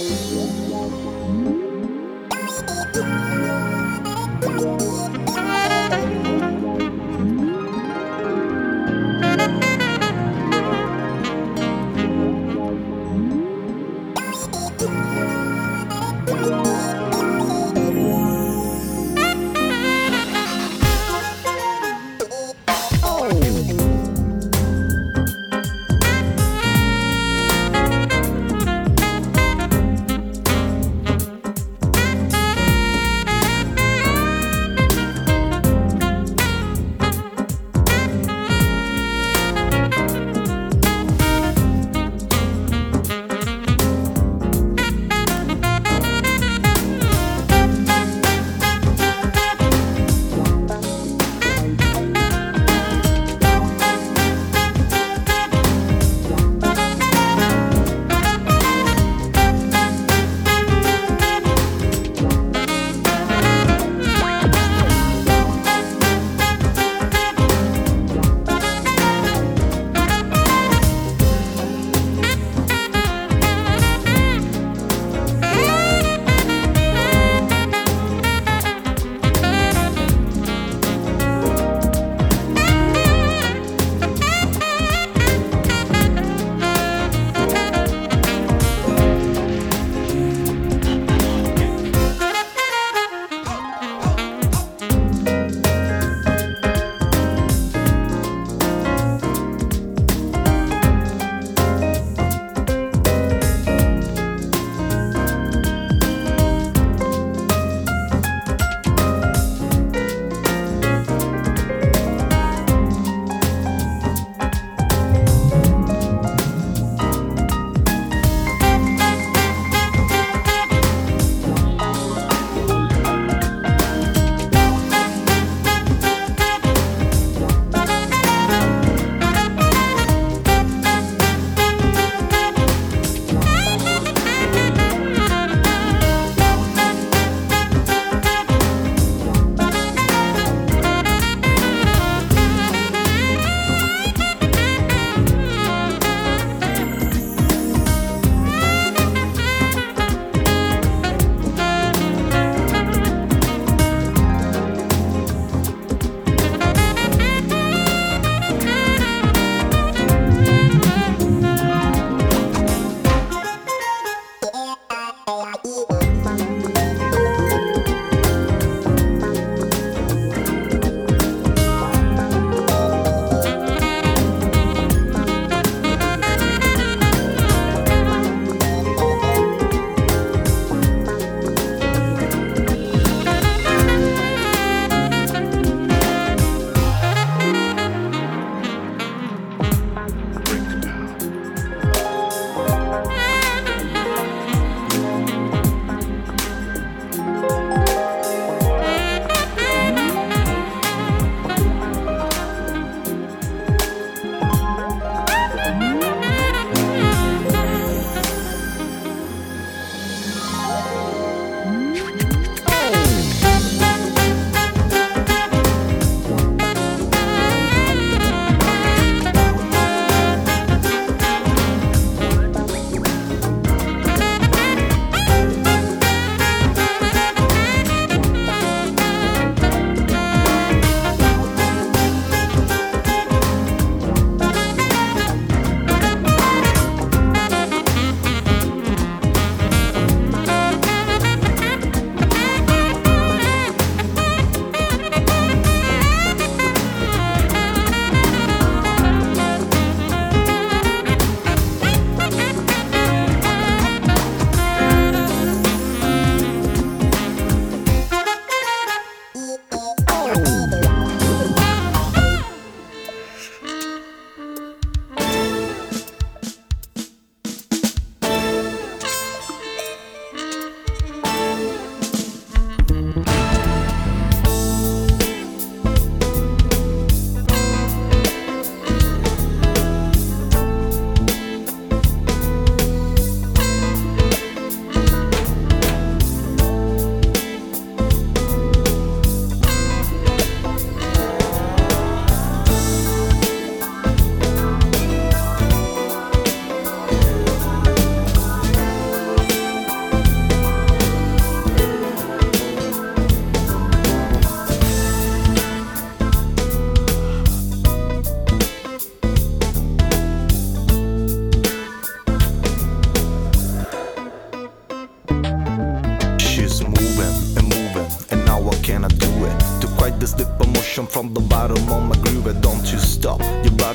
Música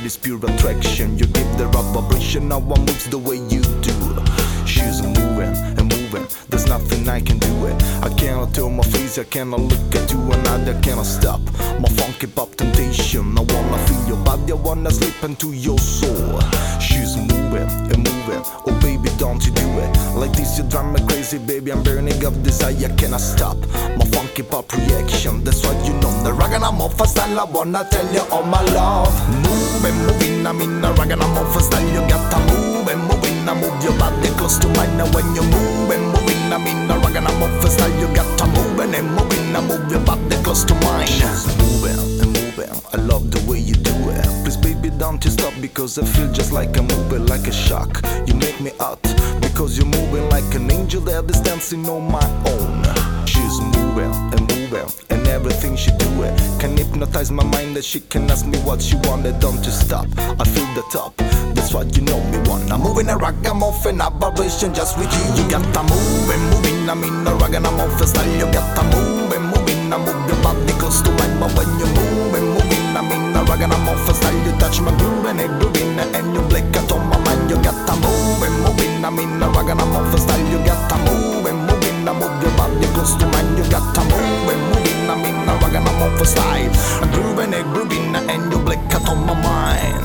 Body's pure attraction, you give the rock vibration. Now I moves the way you do. She's moving and moving, there's nothing I can do it. I cannot turn my face, I cannot look at you another, I cannot stop. My funky pop temptation, I wanna feel your body, I wanna slip into your soul. She's moving and moving, oh don't you do it. Like this, you drive me crazy, baby, I'm burning up desire, cannot stop. My funky pop reaction, that's what you know. The rag and I'm off a style, I wanna tell you all my love. Moving, moving, I'm in and I'm off a style, you gotta move and moving, I move your body close to mine. Now when you move and I'm in and I'm off a style, you gotta move and moving, I move your body close to mine. Moving and moving, I love don't stop because I feel just like I'm moving like a shock. You make me hot because you're moving like an angel that is dancing on my own. She's moving and moving, and everything she do it can hypnotize my mind. That she can ask me what she wanted. Don't you stop? I feel the top. That's what you know me want. I'm moving a rock, I'm off an vibration just with you. You got to move and moving. I'm in a rock and I'm off a style. You got to move and moving. I move your body close to mine, but when you move and moving, I'm in a rock and off a style. You touch my groove and it grooving, and you on my mind. You got to move and moving. I'm in a rock and I'm off a style. You got to move moving. I move your body close to mine. You got to move and moving. I'm in a rock and I'm off a style. I'm grooving and grooving, and you on my mind.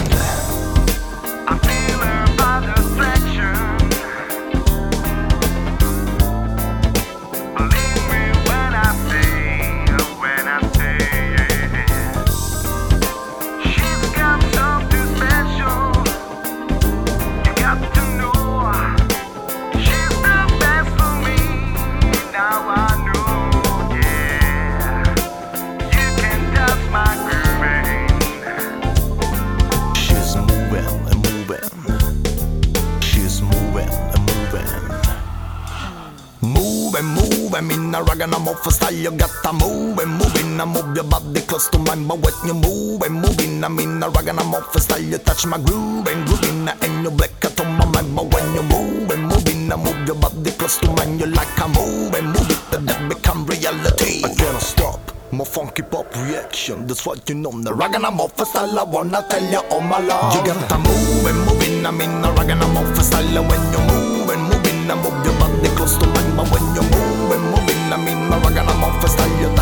Move I'm in a rag and I'm off a style. You gotta move and moving. I move your body close to mine, but when you move and moving, I'm in a rag and I'm off a style. You touch my groove and grooving, and you black out on my mind. But when you move and moving, I move your body close to mine. You like I move and move it, and that become reality. I cannot stop. My funky pop reaction, that's what you know. The rag and I'm off a style, I wanna tell you all my love. You gotta move and moving, I'm in a rag and I'm off a style. When you move and moving, I move your body close to mine. But when you move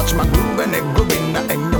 touch my groove and it grooving, and you blink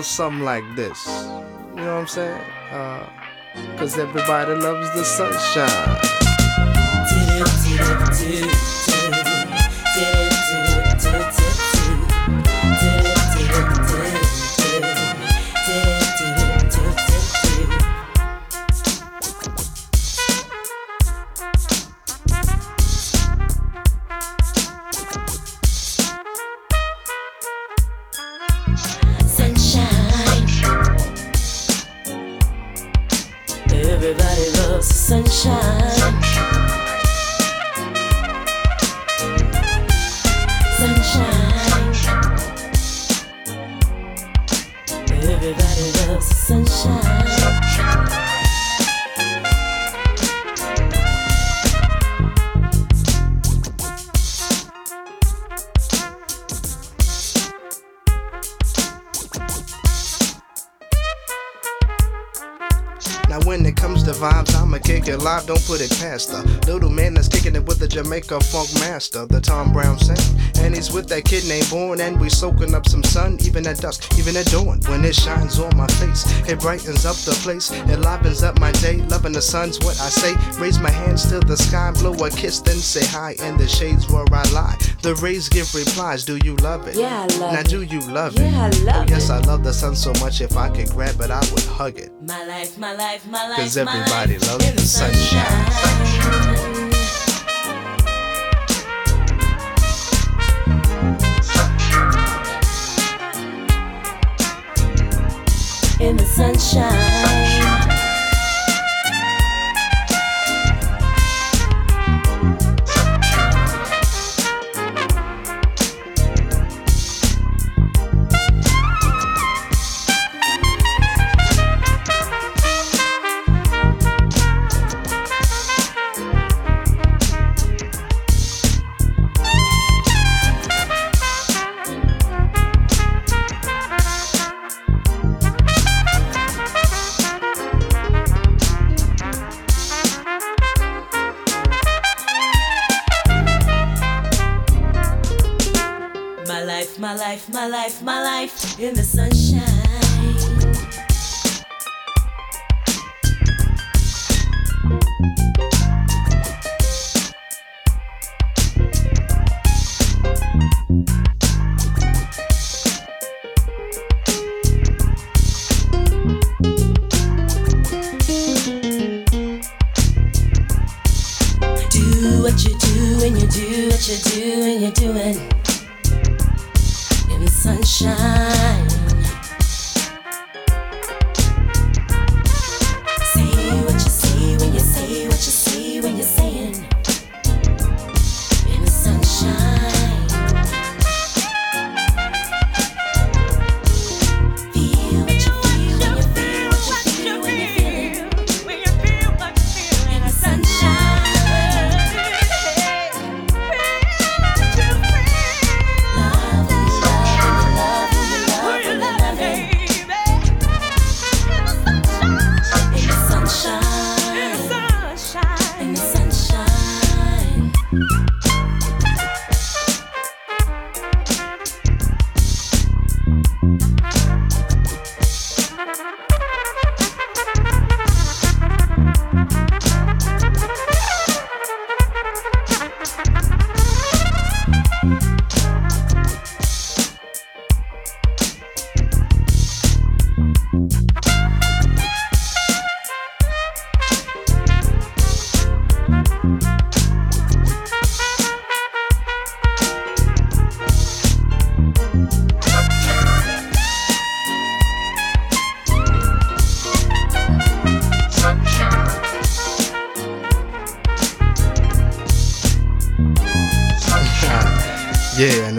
little something like this. You know what I'm saying? Uh, Cause everybody loves the. Sunshine. With that kid named Born, and we soaking up some sun, even at dusk, even at dawn. When it shines on my face, it brightens up the place, it livens up my day. Loving the sun's what I say. Raise my hands to the sky, blow a kiss, then say hi. In the shades where I lie, the rays give replies. Do you love it? Yeah, I love it. now, it. do you love Yeah, it? I love oh, yes, it. I love the sun so much. If I could grab it, I would hug it. My life, my life, my life. 'Cause my everybody life loves the sunshine. In the sunshine.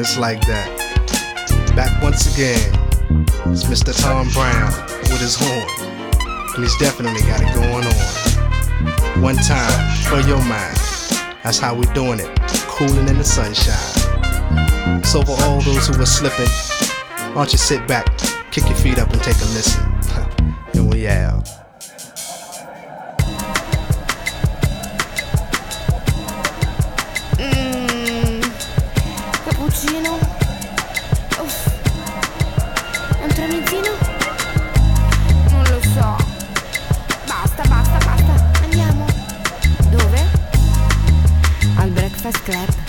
It's like that. Back once again, it's Mr. Tom Brown with his horn. And he's definitely got it going on. One time for your mind. That's how we're doing it. Cooling in the sunshine. So for all those who are slipping, why don't you sit back, kick your feet up and take a listen. and we out. Club.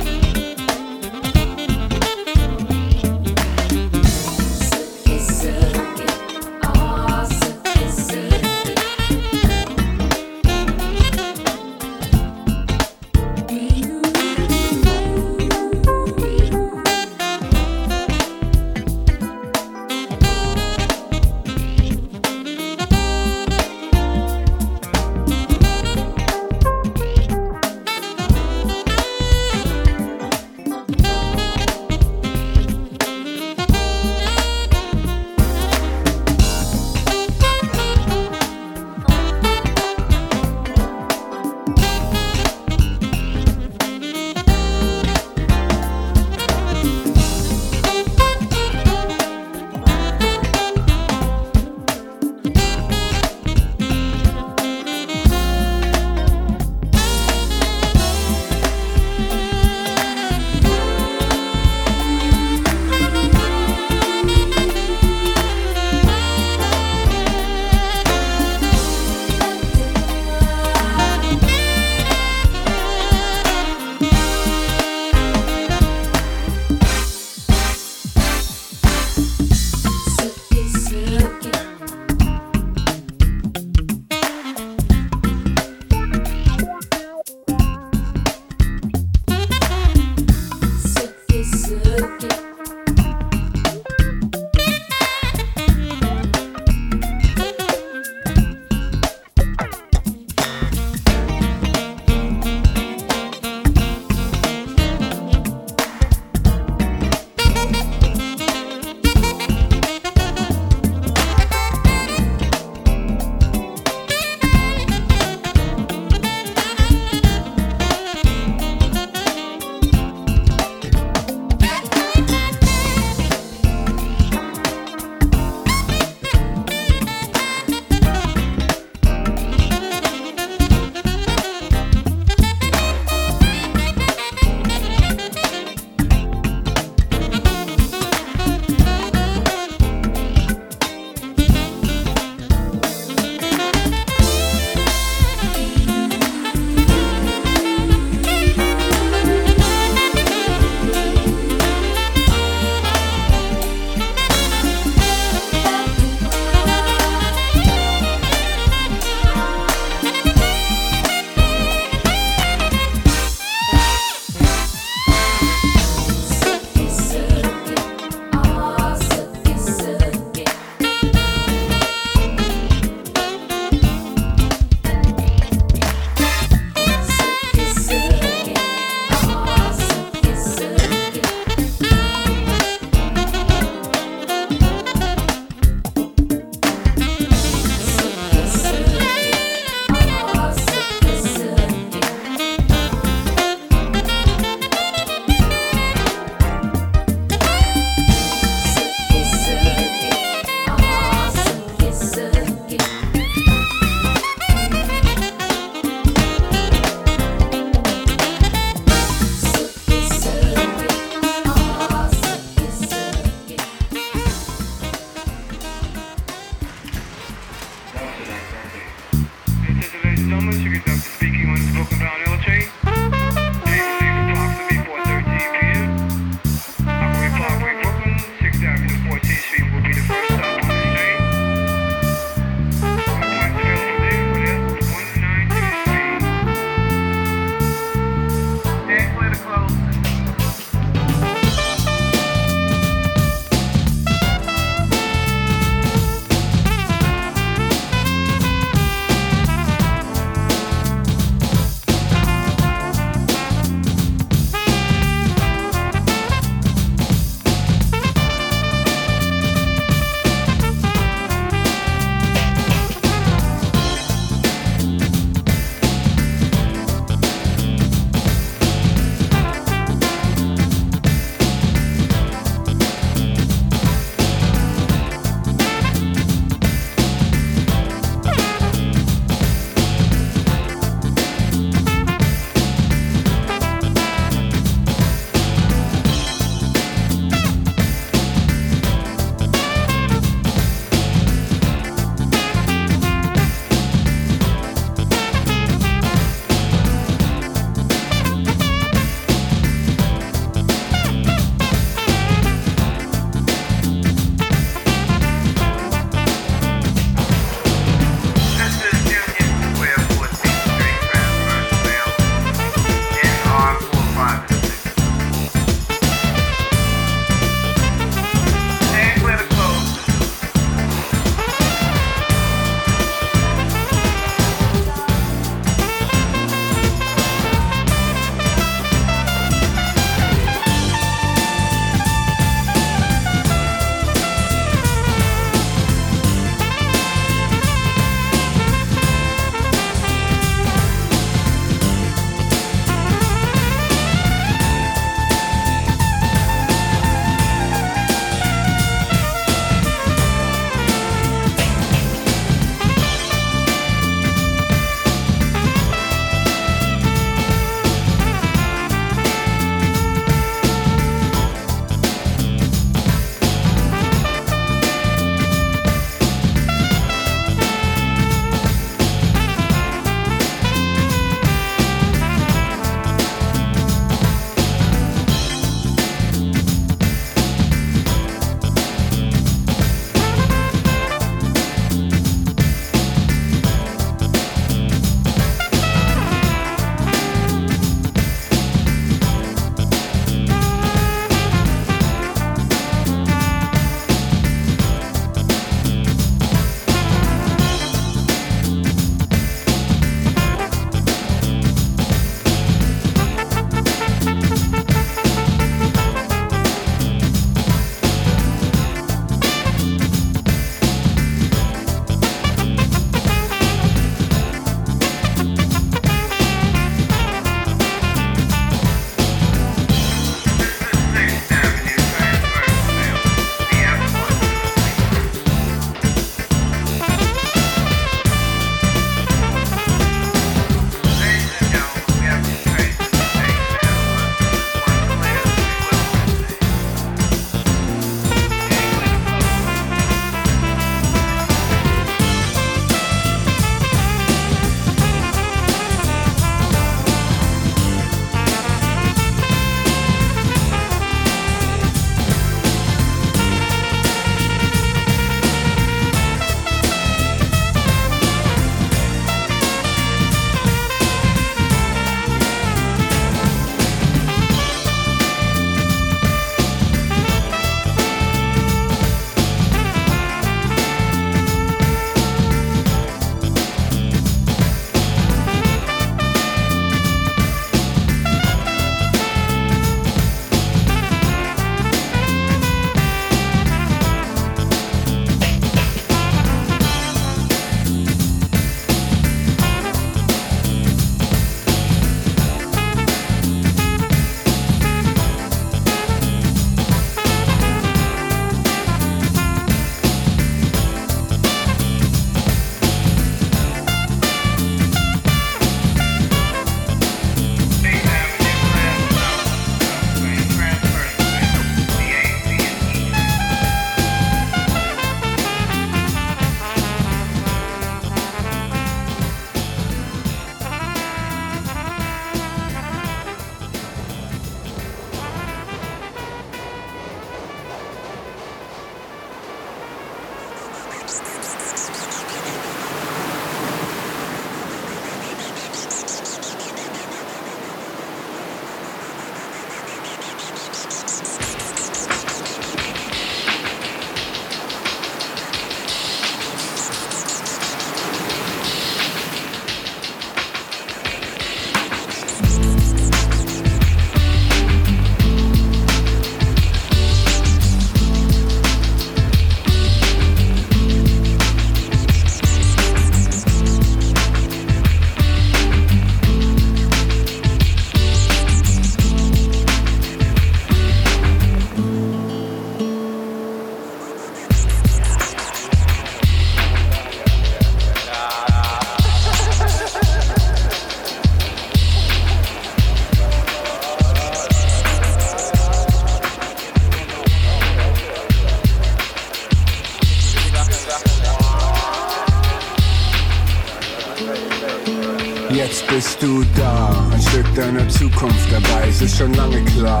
Schon lange klar.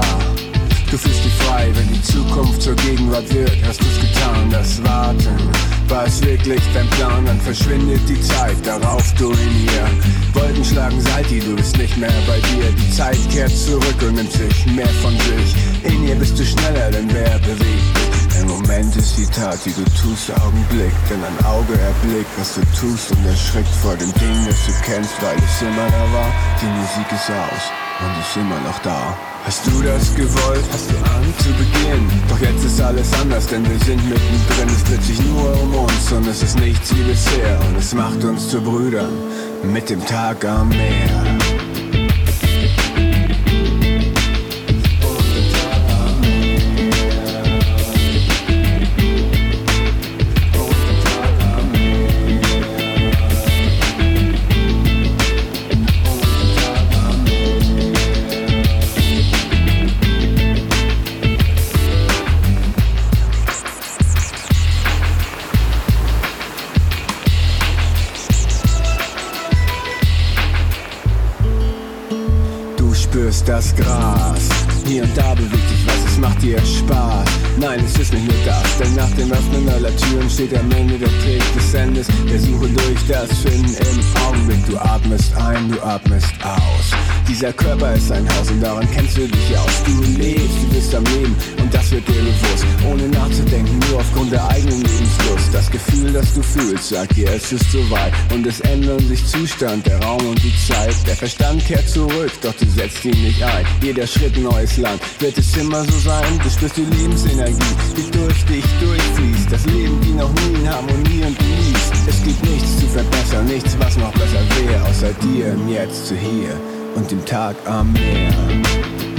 Du fühlst dich frei, wenn die Zukunft zur Gegenwart wird, hast du's getan, das Warten. War es wirklich dein Plan, dann verschwindet die Zeit, darauf du in ihr. Wolken schlagen Salti, du bist nicht mehr bei dir. Die Zeit kehrt zurück und nimmt sich mehr von sich. In ihr bist du schneller, denn wer bewegt dich? Der Moment ist die Tat, die du tust, Augenblick, denn ein Auge erblickt, was du tust und erschrickt vor dem Ding, das du kennst, weil es immer da war. Die Musik ist aus und ist immer noch da. Hast du das gewollt? Hast du Angst zu Beginn? Doch jetzt ist alles anders, denn wir sind mittendrin. Es dreht sich nur um uns und es ist nichts wie bisher. Und es macht uns zu Brüdern mit dem Tag am Meer. Das Gras. Hier und da bewegt sich was, es macht dir Spaß. Nein, es ist nicht nur das, denn nach dem Öffnen aller Türen steht am Ende der Weg des Endes. Der Suche durch das Finden im Augenblick. Du atmest ein, du atmest aus. Dieser Körper ist ein Haus und daran kennst du dich aus. Du lebst, du bist am Leben und das wird dir bewusst. Ohne nachzudenken, nur aufgrund der eigenen Lebenslust. Das Gefühl, das du fühlst, sagt dir, es ist soweit. Und es ändern sich Zustand, der Raum und die Zeit. Der Verstand kehrt zurück, doch du setzt ihn nicht ein. Jeder Schritt neues Land, wird es immer so sein? Du spürst die Lebensenergie, die durch dich durchfließt. Das Leben ging noch nie in Harmonie und Genieß. Es gibt nichts zu verbessern, nichts, was noch besser wäre, außer dir Jetzt zu hier und dem Tag am Meer.